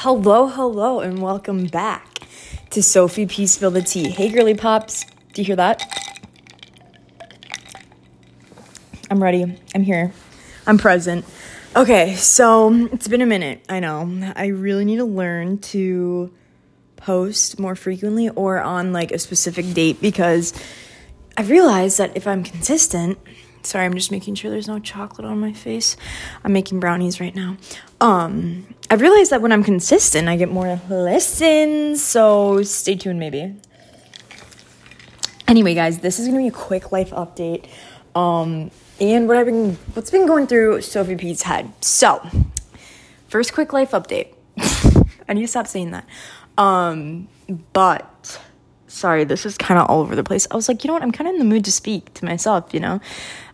Hello, hello, and welcome back to Sophie P Spill the Tea. Hey, girly pops, do you hear that? I'm ready. I'm here. I'm present. Okay, so it's been a minute. I know. I really need to learn to post more frequently or on like a specific date because I've realized that if I'm consistent, sorry, I'm just making sure there's no chocolate on my face. I'm making brownies right now. Um, I've realized that when I'm consistent, I get more listens. So stay tuned, maybe. Anyway, guys, this is gonna be a quick life update. Um, and what I've been, what's been going through Sophie P's head. So, first quick life update. I need to stop saying that. Um, but sorry, this is kind of all over the place. I was like, you know what? I'm kind of in the mood to speak to myself, you know?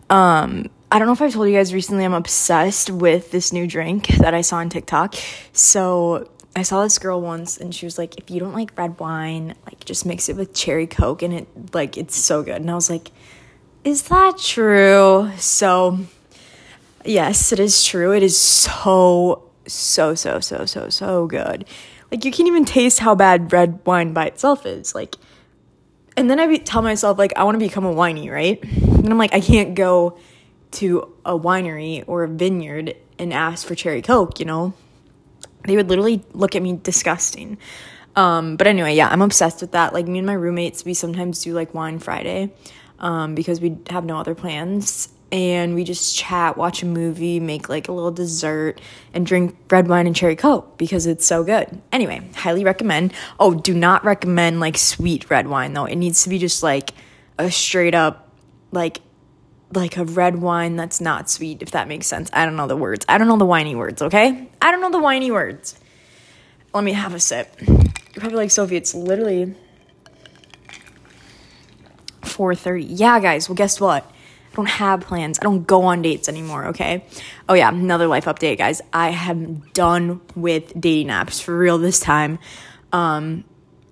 Um, I don't know if I've told you guys recently, I'm obsessed with this new drink that I saw on TikTok. So I saw this girl once and she was like, if you don't like red wine, like just mix it with cherry coke and it like it's so good. And I was like, is that true? So yes, it is true. It is so, so, so, so, so, so good. Like you can't even taste how bad red wine by itself is. Like and then I be, tell myself like I want to become a winey, right? And I'm like I can't go to a winery or a vineyard and ask for cherry coke, you know? They would literally look at me disgusting. Um, but anyway, yeah, I'm obsessed with that. Like me and my roommates, we sometimes do like wine Friday um, because we have no other plans and we just chat, watch a movie, make like a little dessert, and drink red wine and cherry coke because it's so good. Anyway, highly recommend. Oh, do not recommend like sweet red wine though. It needs to be just like a straight up like like a red wine that's not sweet if that makes sense. I don't know the words. I don't know the whiny words, okay? I don't know the whiny words. Let me have a sip. You're probably like, Sophie, it's literally 4:30. Yeah, guys. Well, guess what? I don't have plans. I don't go on dates anymore, okay? Oh, yeah, another life update, guys. I am done with dating apps for real this time. Um,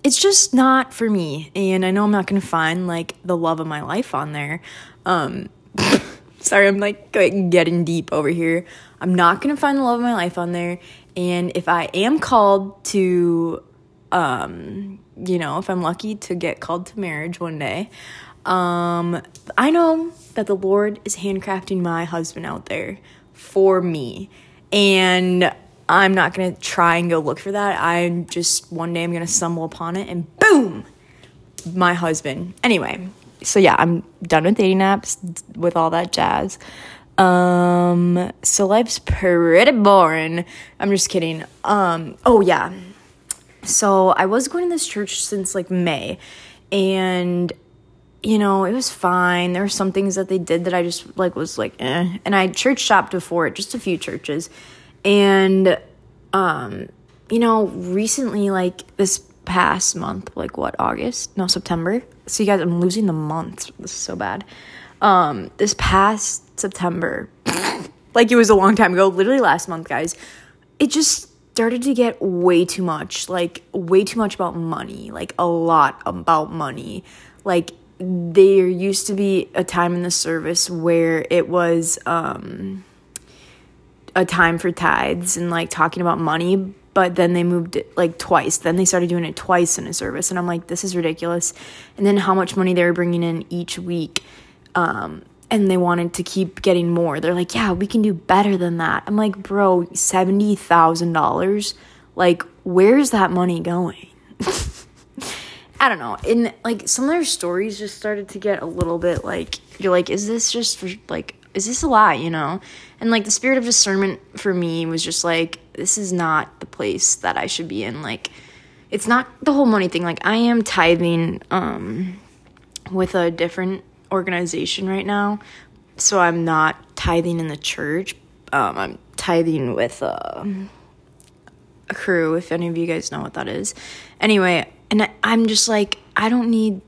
it's just not for me. And I know I'm not going to find like the love of my life on there. Um, sorry, I'm like getting deep over here. I'm not going to find the love of my life on there. And if I am called to, um, you know, if I'm lucky to get called to marriage one day, um, I know that the Lord is handcrafting my husband out there for me. And I'm not going to try and go look for that. I'm just one day I'm going to stumble upon it and boom, my husband. Anyway, so yeah, I'm done with dating apps with all that jazz. Um, so life's pretty boring. I'm just kidding. Um, oh yeah. So I was going to this church since like May and you know, it was fine. There were some things that they did that I just like was like, eh. And I church shopped before it, just a few churches. And um, you know, recently, like this past month, like what, August? No, September. So you guys, I'm losing the months. This is so bad. Um, this past September, like it was a long time ago, literally last month, guys, it just started to get way too much. Like, way too much about money. Like, a lot about money. Like, there used to be a time in the service where it was um, a time for tithes and like talking about money but then they moved it like twice. Then they started doing it twice in a service and i'm like this is ridiculous. And then how much money they were bringing in each week um, and they wanted to keep getting more. They're like yeah we can do better than that. I'm like bro $70000 like where's that money going I don't know. And like some of their stories just started to get a little bit like you're like, is this just for like is this a lie, you know? And like the spirit of discernment for me was just like, this is not the place that I should be in. Like it's not the whole money thing. Like I am tithing um with a different organization right now. So I'm not tithing in the church. Um I'm tithing with uh, a Cru, if any of you guys know what that is. Anyway, and I, I'm just like, I don't need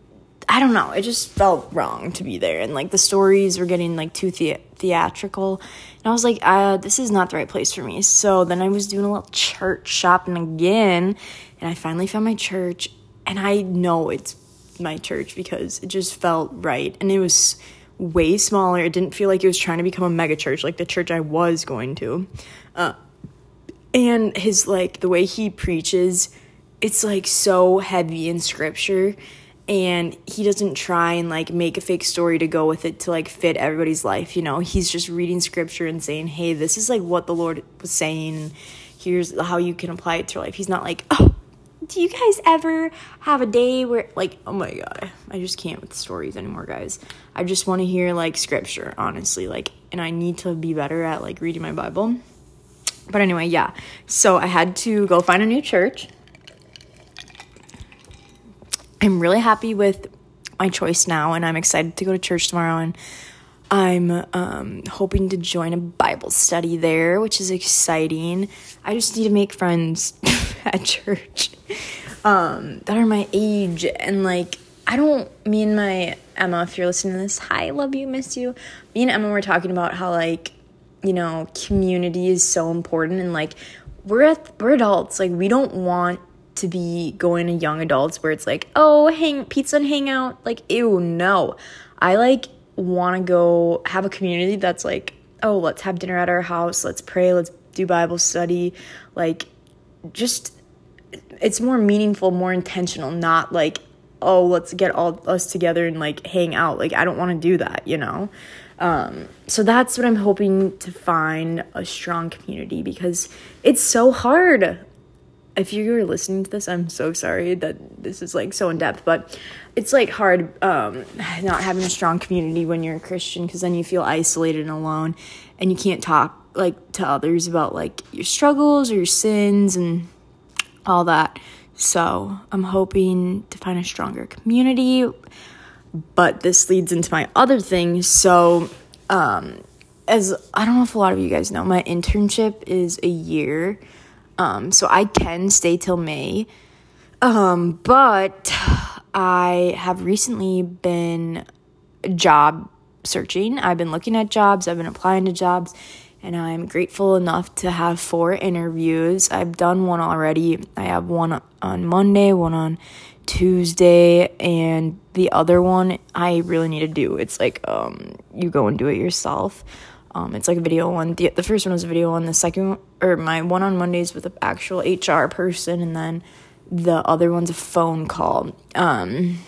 I don't know. It just felt wrong to be there, and like the stories were getting like too the- theatrical, and I was like, uh, "This is not the right place for me." So then I was doing a little church shopping again, and I finally found my church, and I know it's my church because it just felt right, and it was way smaller. It didn't feel like it was trying to become a mega church like the church I was going to. Uh, and his like the way he preaches it's like so heavy in scripture and he doesn't try and like make a fake story to go with it to like fit everybody's life you know? He's just reading scripture and saying hey this is like what the lord was saying. Here's how you can apply it to your life. He's not like oh do you guys ever have a day where like oh my god i just can't with stories anymore guys. I just want to hear like scripture honestly like and i need to be better at like reading my bible. But anyway yeah. So i had to go find a new church i'm really happy with my choice now and i'm excited to go to church tomorrow and I'm um, hoping to join a Bible study there, which is exciting. I just need to make friends at church um, that are my age. And like, I don't, me and my Emma, if you're listening to this, hi, love you, miss you. Me and Emma were talking about how, like, you know, community is so important. And like, we're, at, we're adults. Like, we don't want to be going to young adults where it's like, oh, hang pizza and hang out. Like, ew, no. I like want to go have a community that's like, oh, let's have dinner at our house, let's pray, let's do Bible study. Like, just, it's more meaningful, more intentional, not like, oh, let's get all us together and like hang out. Like, I don't want to do that, you know? Um, so that's what I'm hoping to find a strong community because it's so hard if you're listening to this, I'm so sorry that this is like so in depth, but it's like hard um, not having a strong community when you're a Christian because then you feel isolated and alone and you can't talk like to others about like your struggles or your sins and all that. So I'm hoping to find a stronger community, but this leads into my other thing. So, um, as I don't know if a lot of you guys know, my internship is a year. Um, so I can stay till May. Um, but I have recently been job searching. I've been looking at jobs, I've been applying to jobs, and I'm grateful enough to have four interviews. I've done one already. I have one on Monday, one on Tuesday, and the other one I really need to do. It's like um, you go and do it yourself. Um, it's like a video one. The, the first one was a video one. The second, or my one on Mondays with an actual HR person, and then the other one's a phone call. Um,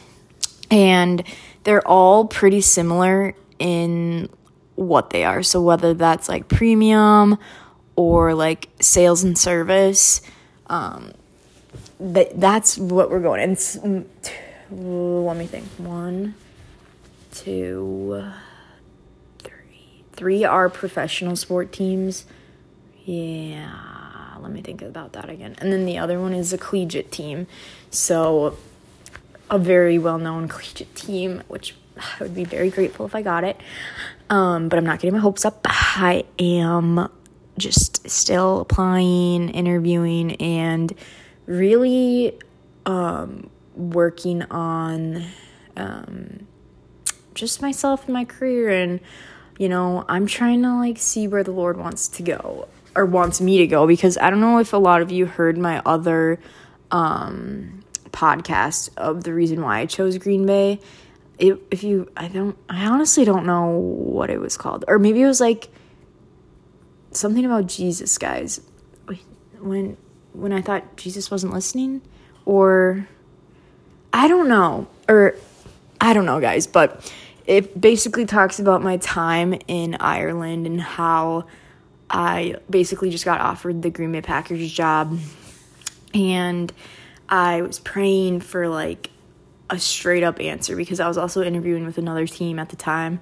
and they're all pretty similar in what they are. So whether that's like premium or like sales and service, um, that that's what we're going. And mm, let me think. One, two Three are professional sport teams. Yeah, let me think about that again. And then the other one is a collegiate team. So, a very well known collegiate team, which I would be very grateful if I got it. Um, but I'm not getting my hopes up. I am just still applying, interviewing, and really um, working on um, just myself and my career and you know, I'm trying to like see where the Lord wants to go or wants me to go because I don't know if a lot of you heard my other um podcast of the reason why I chose Green Bay. It, if you I don't I honestly don't know what it was called. Or maybe it was like something about Jesus guys. When when I thought Jesus wasn't listening? Or I don't know. Or I don't know guys but it basically talks about my time in Ireland and how I basically just got offered the Green Bay Packers job. And I was praying for like a straight up answer because I was also interviewing with another team at the time.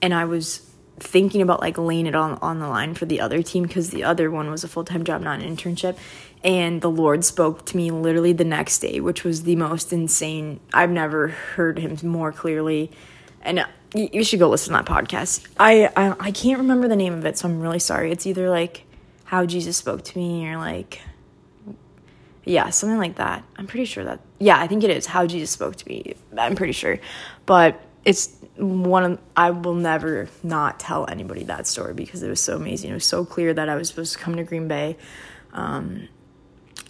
And I was thinking about like laying it on, on the line for the other team because the other one was a full time job, not an internship. And the Lord spoke to me literally the next day, which was the most insane. I've never heard him more clearly and you should go listen to that podcast. I, I I can't remember the name of it, so I'm really sorry. It's either like how Jesus spoke to me or like yeah, something like that. I'm pretty sure that yeah, I think it is how Jesus spoke to me. I'm pretty sure, but it's one of I will never not tell anybody that story because it was so amazing. It was so clear that I was supposed to come to Green Bay, um,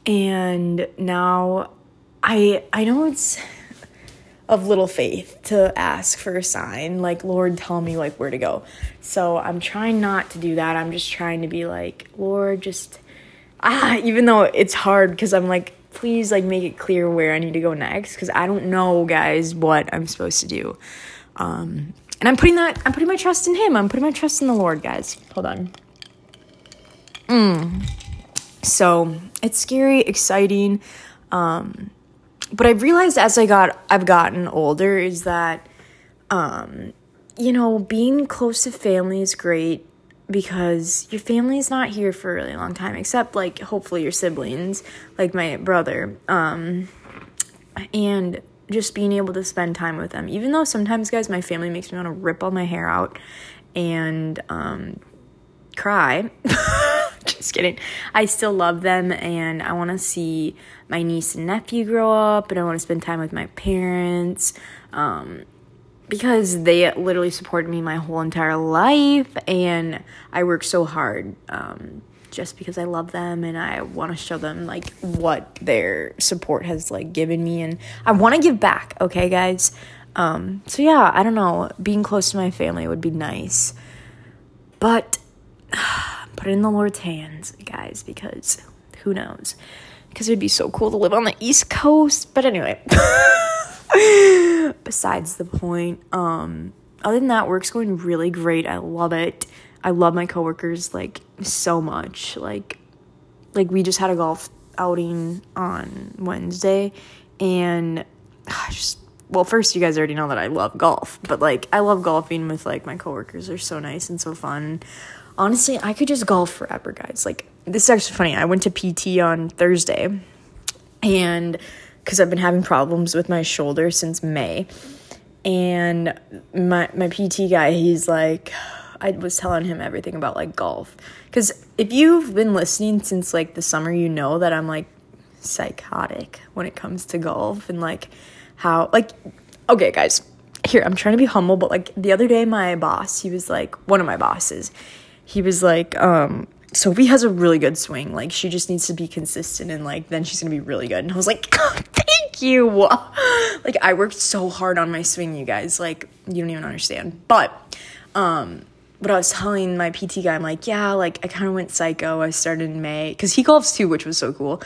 and now I I know it's of little faith to ask for a sign like lord tell me like where to go so i'm trying not to do that i'm just trying to be like lord just ah, even though it's hard because I'm like, please like make it clear where I need to go next because I don't know, guys, what I'm supposed to do. Um, and I'm putting that, I'm putting my trust in Him. I'm putting my trust in the Lord, guys. Hold on. Mm. So it's scary, exciting. Um, but I've realized as I got, I've gotten older is that, um, you know, being close to family is great because your family is not here for a really long time, except like hopefully your siblings, like my brother. Um, and just being able to spend time with them. Even though sometimes, guys, my family makes me want to rip all my hair out and um, cry. just kidding. I still love them and I want to see my niece and nephew grow up and I want to spend time with my parents. Um, because they literally supported me my whole entire life and I work so hard um, just because I love them and I want to show them like what their support has like given me and I want to give back, okay guys? Um, so yeah, I don't know, being close to my family would be nice. But put it in the Lord's hands, guys, because who knows? Because it'd be so cool to live on the East Coast. But anyway. besides the point. Um, other than that, work's going really great. I love it. I love my coworkers like so much. Like, like we just had a golf outing on Wednesday, and I just well, first you guys already know that I love golf, but like I love golfing with like my coworkers. They're so nice and so fun. Honestly, I could just golf forever, guys. Like this is actually funny. I went to PT on Thursday, and because I've been having problems with my shoulder since May. And my my PT guy, he's like I was telling him everything about like golf. Cuz if you've been listening since like the summer, you know that I'm like psychotic when it comes to golf and like how like okay, guys. Here, I'm trying to be humble, but like the other day my boss, he was like one of my bosses. He was like um Sophie has a really good swing. Like she just needs to be consistent and like then she's gonna be really good. And I was like, thank you. like I worked so hard on my swing, you guys. Like you don't even understand. But um but I was telling my PT guy, I'm like, yeah, like I kind of went psycho. I started in May because he golfs too, which was so cool.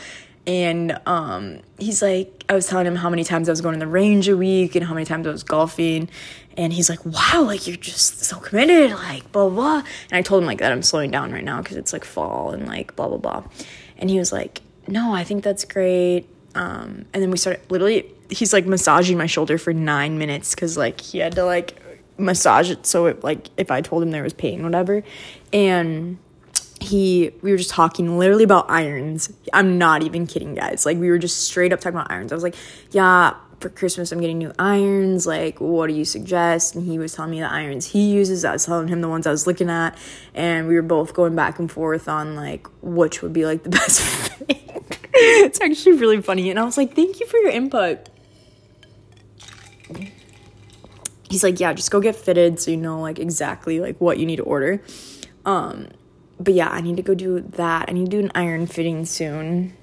And um, he's like, I was telling him how many times I was going to the range a week and how many times I was golfing. And he's like, wow, like you're just so committed, like blah, blah. And I told him like that I'm slowing down right now because it's like fall and like blah, blah, blah. And he was like, no, I think that's great. Um, and then we started literally, he's like massaging my shoulder for nine minutes because like he had to like massage it so it like if I told him there was pain, whatever. And he we were just talking literally about irons. I'm not even kidding, guys. Like we were just straight up talking about irons. I was like, "Yeah, for Christmas I'm getting new irons. Like, what do you suggest?" And he was telling me the irons he uses. I was telling him the ones I was looking at, and we were both going back and forth on like which would be like the best it's actually really funny, and I was like, "Thank you for your input." He's like, "Yeah, just go get fitted so you know like exactly like what you need to order." Um but yeah, I need to go do that. I need to do an iron fitting soon.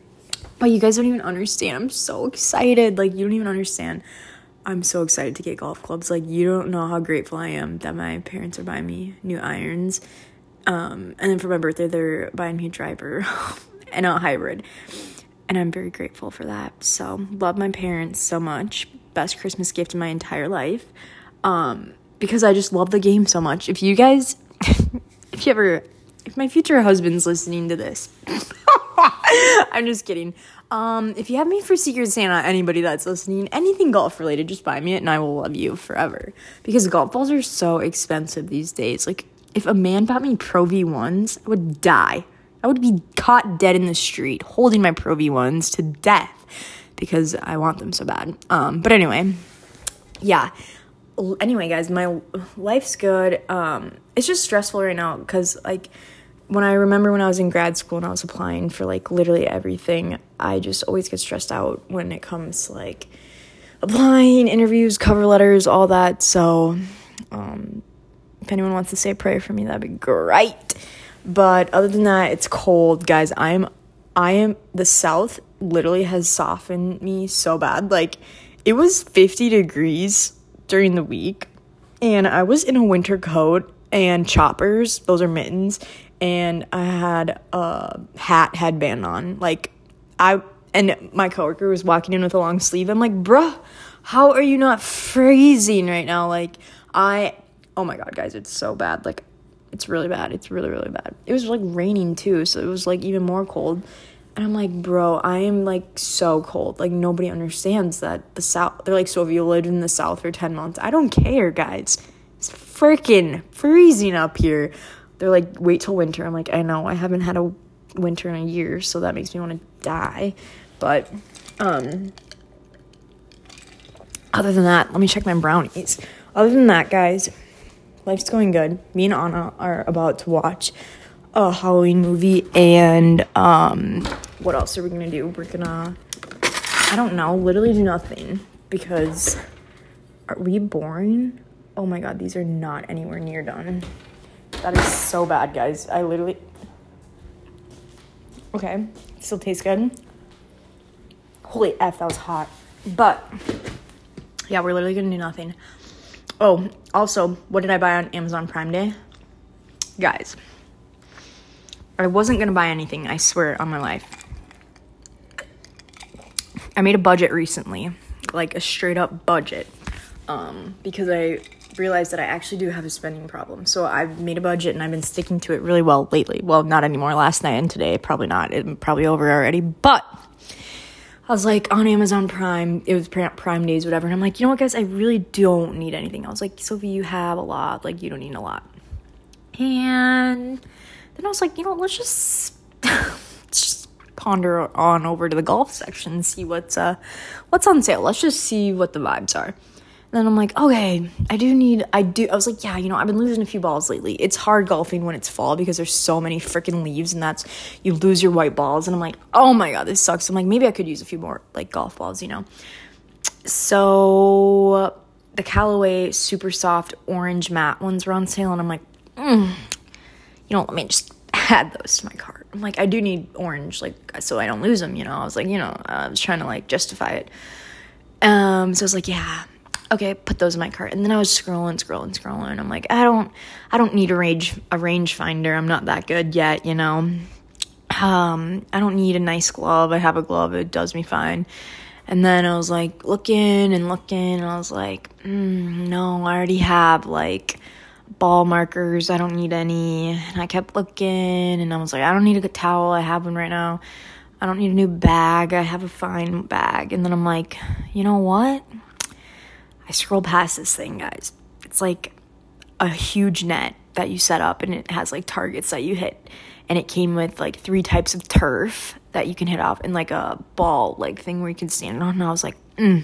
But you guys don't even understand. I'm so excited. Like, you don't even understand. I'm so excited to get golf clubs. Like, you don't know how grateful I am that my parents are buying me new irons. Um, and then for my birthday, they're buying me a driver and a hybrid. And I'm very grateful for that. So, love my parents so much. Best Christmas gift in my entire life. Um, because I just love the game so much. If you guys, if you ever if my future husband's listening to this, I'm just kidding. Um, if you have me for Secret Santa, anybody that's listening, anything golf related, just buy me it and I will love you forever. Because golf balls are so expensive these days. Like, if a man bought me Pro V1s, I would die. I would be caught dead in the street holding my Pro V1s to death because I want them so bad. Um, but anyway, yeah anyway guys my life's good um it's just stressful right now because like when i remember when i was in grad school and i was applying for like literally everything i just always get stressed out when it comes to like applying interviews cover letters all that so um if anyone wants to say a prayer for me that'd be great. But other than that it's cold guys. I'm i am the south literally has softened me so bad. Like it was 50 degrees during the week and I was in a winter coat and choppers, those are mittens, and I had a hat headband on. Like I and my coworker was walking in with a long sleeve. I'm like, bruh, how are you not freezing right now? Like I oh my god, guys, it's so bad. Like it's really bad. It's really, really bad. It was like raining too, so it was like even more cold. And I'm like, bro, I am like so cold. Like nobody understands that the south. They're like, so if you lived in the south for ten months, I don't care, guys. It's freaking freezing up here. They're like, wait till winter. I'm like, I know. I haven't had a winter in a year, so that makes me want to die. But um, other than that, let me check my brownies. Other than that, guys, life's going good. Me and Anna are about to watch a Halloween movie, and um, what else are we gonna do? We're gonna, I don't know, literally do nothing because are we boring? Oh my god, these are not anywhere near done. That is so bad, guys. I literally. Okay, still tastes good. Holy F, that was hot. But, yeah, we're literally gonna do nothing. Oh, also, what did I buy on Amazon Prime Day? Guys, I wasn't gonna buy anything, I swear on my life. I made a budget recently, like a straight up budget, um, because I realized that I actually do have a spending problem. So I've made a budget and I've been sticking to it really well lately. Well, not anymore. Last night and today, probably not. It's probably over already. But I was like on Amazon Prime. It was Prime Days, whatever. And I'm like, you know what, guys? I really don't need anything. I was like, Sophie, you have a lot. Like, you don't need a lot. And then I was like, you know, let's just let's just ponder on over to the golf section and see what's uh what's on sale. Let's just see what the vibes are. And then I'm like, okay, I do need, I do. I was like, yeah, you know, I've been losing a few balls lately. It's hard golfing when it's fall because there's so many freaking leaves, and that's you lose your white balls. And I'm like, oh my god, this sucks. I'm like, maybe I could use a few more like golf balls, you know. So the Callaway super soft orange matte ones were on sale, and I'm like, mm, you know, let me just add those to my cart. I'm like, I do need orange, like, so I don't lose them, you know. I was like, you know, I was trying to like justify it. Um, so I was like, yeah, okay, put those in my cart. And then I was scrolling, scrolling, scrolling. I'm like, I don't, I don't need a range, a range finder. I'm not that good yet, you know. Um, I don't need a nice glove. I have a glove. It does me fine. And then I was like looking and looking, and I was like, mm, no, I already have like ball markers. I don't need any. And I kept looking and I was like, I don't need a towel. I have one right now. I don't need a new bag. I have a fine bag. And then I'm like, you know what? I scroll past this thing, guys. It's like a huge net that you set up and it has like targets that you hit. And it came with like three types of turf that you can hit off and like a ball like thing where you can stand on. And I was like, mm.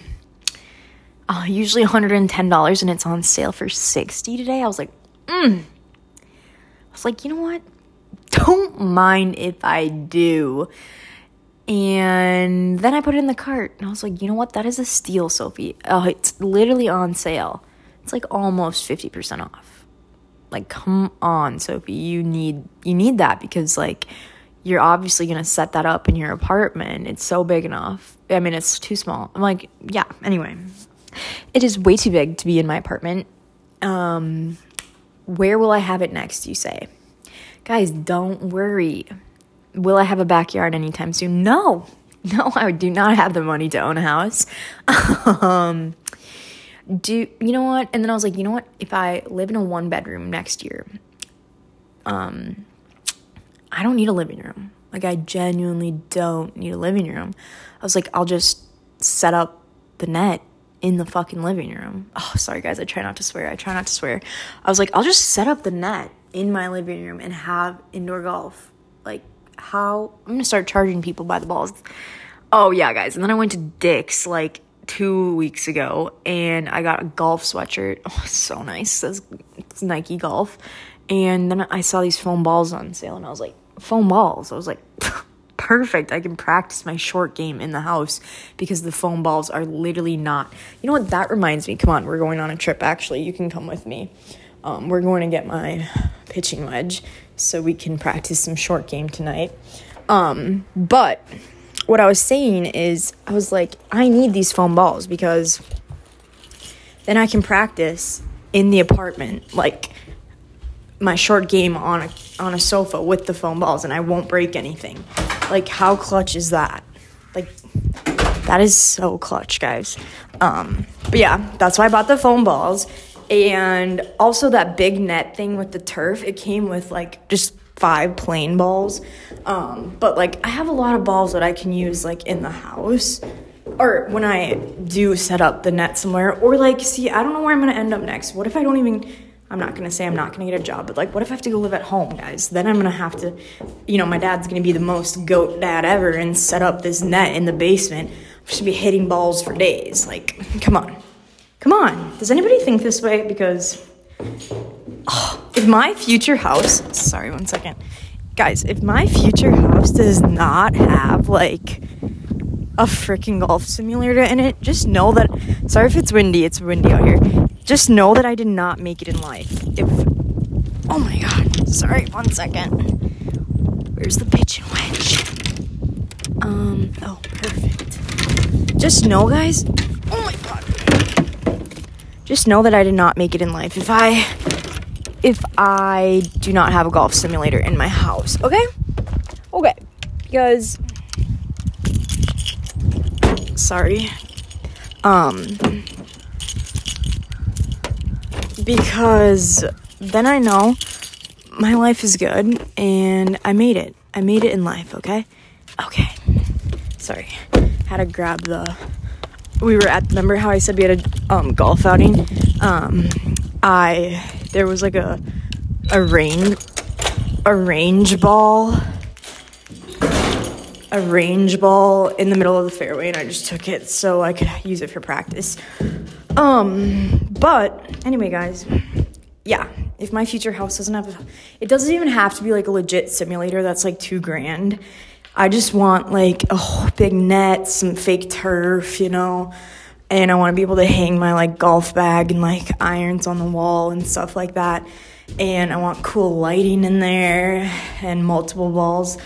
Uh, usually $110 and it's on sale for 60 today. I was like, mm. I was like, you know what? Don't mind if I do. And then I put it in the cart and I was like, you know what? That is a steal, Sophie. Oh, it's literally on sale. It's like almost 50% off. Like, come on, Sophie. You need you need that because like you're obviously gonna set that up in your apartment. It's so big enough. I mean, it's too small. I'm like, yeah, anyway. It is way too big to be in my apartment. Um where will I have it next, you say? Guys, don't worry. Will I have a backyard anytime soon? No. No, I do not have the money to own a house. um do you know what? And then I was like, you know what? If I live in a one bedroom next year, um I don't need a living room. Like I genuinely don't need a living room. I was like, I'll just set up the net in the fucking living room. Oh, sorry guys, I try not to swear. I try not to swear. I was like, I'll just set up the net in my living room and have indoor golf. Like, how? I'm gonna start charging people by the balls. Oh, yeah, guys. And then I went to Dick's like two weeks ago and I got a golf sweatshirt. Oh, so nice. It it's Nike Golf. And then I saw these foam balls on sale and I was like, foam balls? I was like, perfect. I can practice my short game in the house because the foam balls are literally not. You know what? That reminds me. Come on, we're going on a trip. Actually, you can come with me. Um, we're going to get my pitching wedge so we can practice some short game tonight. Um, but what I was saying is, I was like, I need these foam balls because then I can practice in the apartment. Like, my short game on a on a sofa with the foam balls and I won't break anything. Like how clutch is that? Like that is so clutch, guys. Um, but yeah, that's why I bought the foam balls. And also that big net thing with the turf, it came with like just five plain balls. Um, but like I have a lot of balls that I can use like in the house or when I do set up the net somewhere, or like, see, I don't know where I'm gonna end up next. What if I don't even? I'm not gonna say I'm not gonna get a job, but like, what if I have to go live at home, guys? Then I'm gonna have to, you know, my dad's gonna be the most goat dad ever and set up this net in the basement. Just gonna be hitting balls for days. Like, come on, come on. Does anybody think this way? Because oh, if my future house, sorry, one second, guys, if my future house does not have like a freaking golf simulator in it, just know that. Sorry if it's windy, it's windy out here. Just know that I did not make it in life. If. Oh my god. Sorry, one second. Where's the pitching wedge? Um, oh, perfect. Just know, guys. Oh my god. Just know that I did not make it in life. If I. If I do not have a golf simulator in my house, okay? Okay. Because sorry. Um, because then I know my life is good and I made it. I made it in life, okay? Okay. Sorry. Had to grab the. We were at. Remember how I said we had a um, golf outing? Um, I. There was like a. A range. A range ball a range ball in the middle of the fairway and I just took it so I could use it for practice. Um, but anyway, guys, yeah, if my future house doesn't have, a, it doesn't even have to be like a legit simulator that's like two grand. I just want like a whole big net, some fake turf, you know, and I want to be able to hang my like golf bag and like irons on the wall and stuff like that. And I want cool lighting in there and multiple balls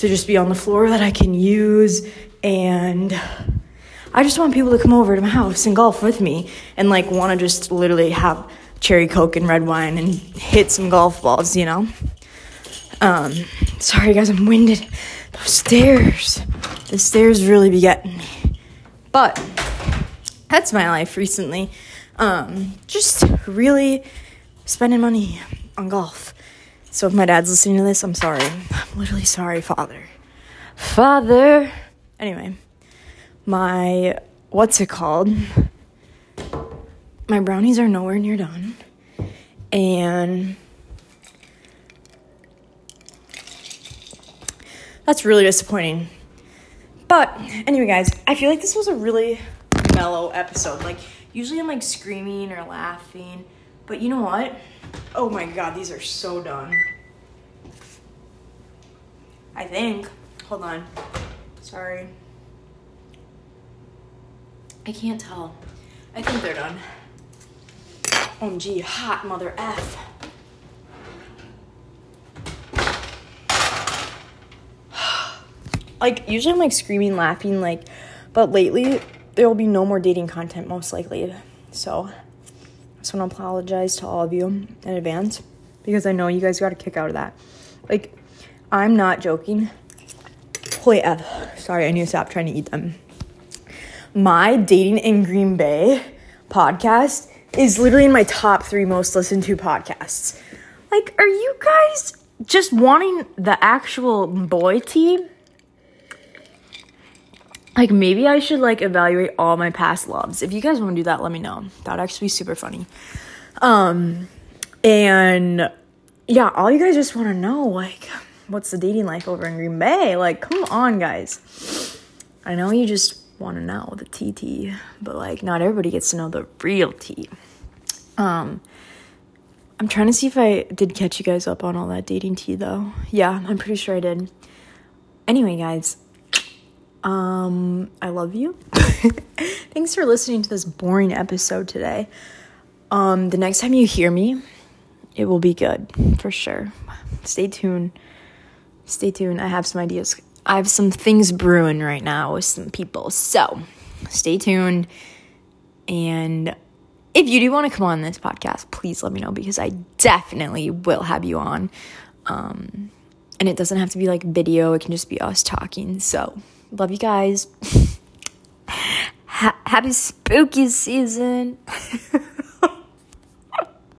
to just be on the floor that I can use. And I just want people to come over to my house and golf with me and like want to just literally have cherry coke and red wine and hit some golf balls, you know? Um, sorry guys, I'm winded. Those stairs, the stairs really be getting me. But that's my life recently. Um, just really spending money on golf. So if my dad's listening to this, I'm sorry. I'm literally sorry, Father. Father. Anyway, my what's it called? My brownies are nowhere near done. And that's really disappointing. But anyway, guys, I feel like this was a really mellow episode. Like, usually I'm like screaming or laughing, but you know what? Oh my god, these are so done. I think. Hold on. Sorry. I can't tell. I think they're done. Oh OMG, hot mother F. like, usually I'm like screaming, laughing, like, but lately there will be no more dating content, most likely. So, just want to apologize to all of you in advance because I know you guys got a kick out of that. Like, I'm not joking. Holy F. Sorry, I need to stop trying to eat them. My Dating in Green Bay podcast is literally in my top three most listened to podcasts. Like, are you guys just wanting the actual boy tea? Like maybe I should like evaluate all my past loves. If you guys want to do that, let me know. That would actually be super funny. Um and yeah, all you guys just want to know like what's the dating life over in Green Bay? Like come on, guys. I know you just want to know the TT, but like not everybody gets to know the real tea. Um I'm trying to see if I did catch you guys up on all that dating tea though. Yeah, I'm pretty sure I did. Anyway, guys, um, I love you. Thanks for listening to this boring episode today. Um, the next time you hear me, it will be good for sure. Stay tuned. Stay tuned. I have some ideas. I have some things brewing right now with some people. So, stay tuned. And if you do want to come on this podcast, please let me know because I definitely will have you on. Um, and it doesn't have to be like video, it can just be us talking. So, love you guys. ha- happy spooky season.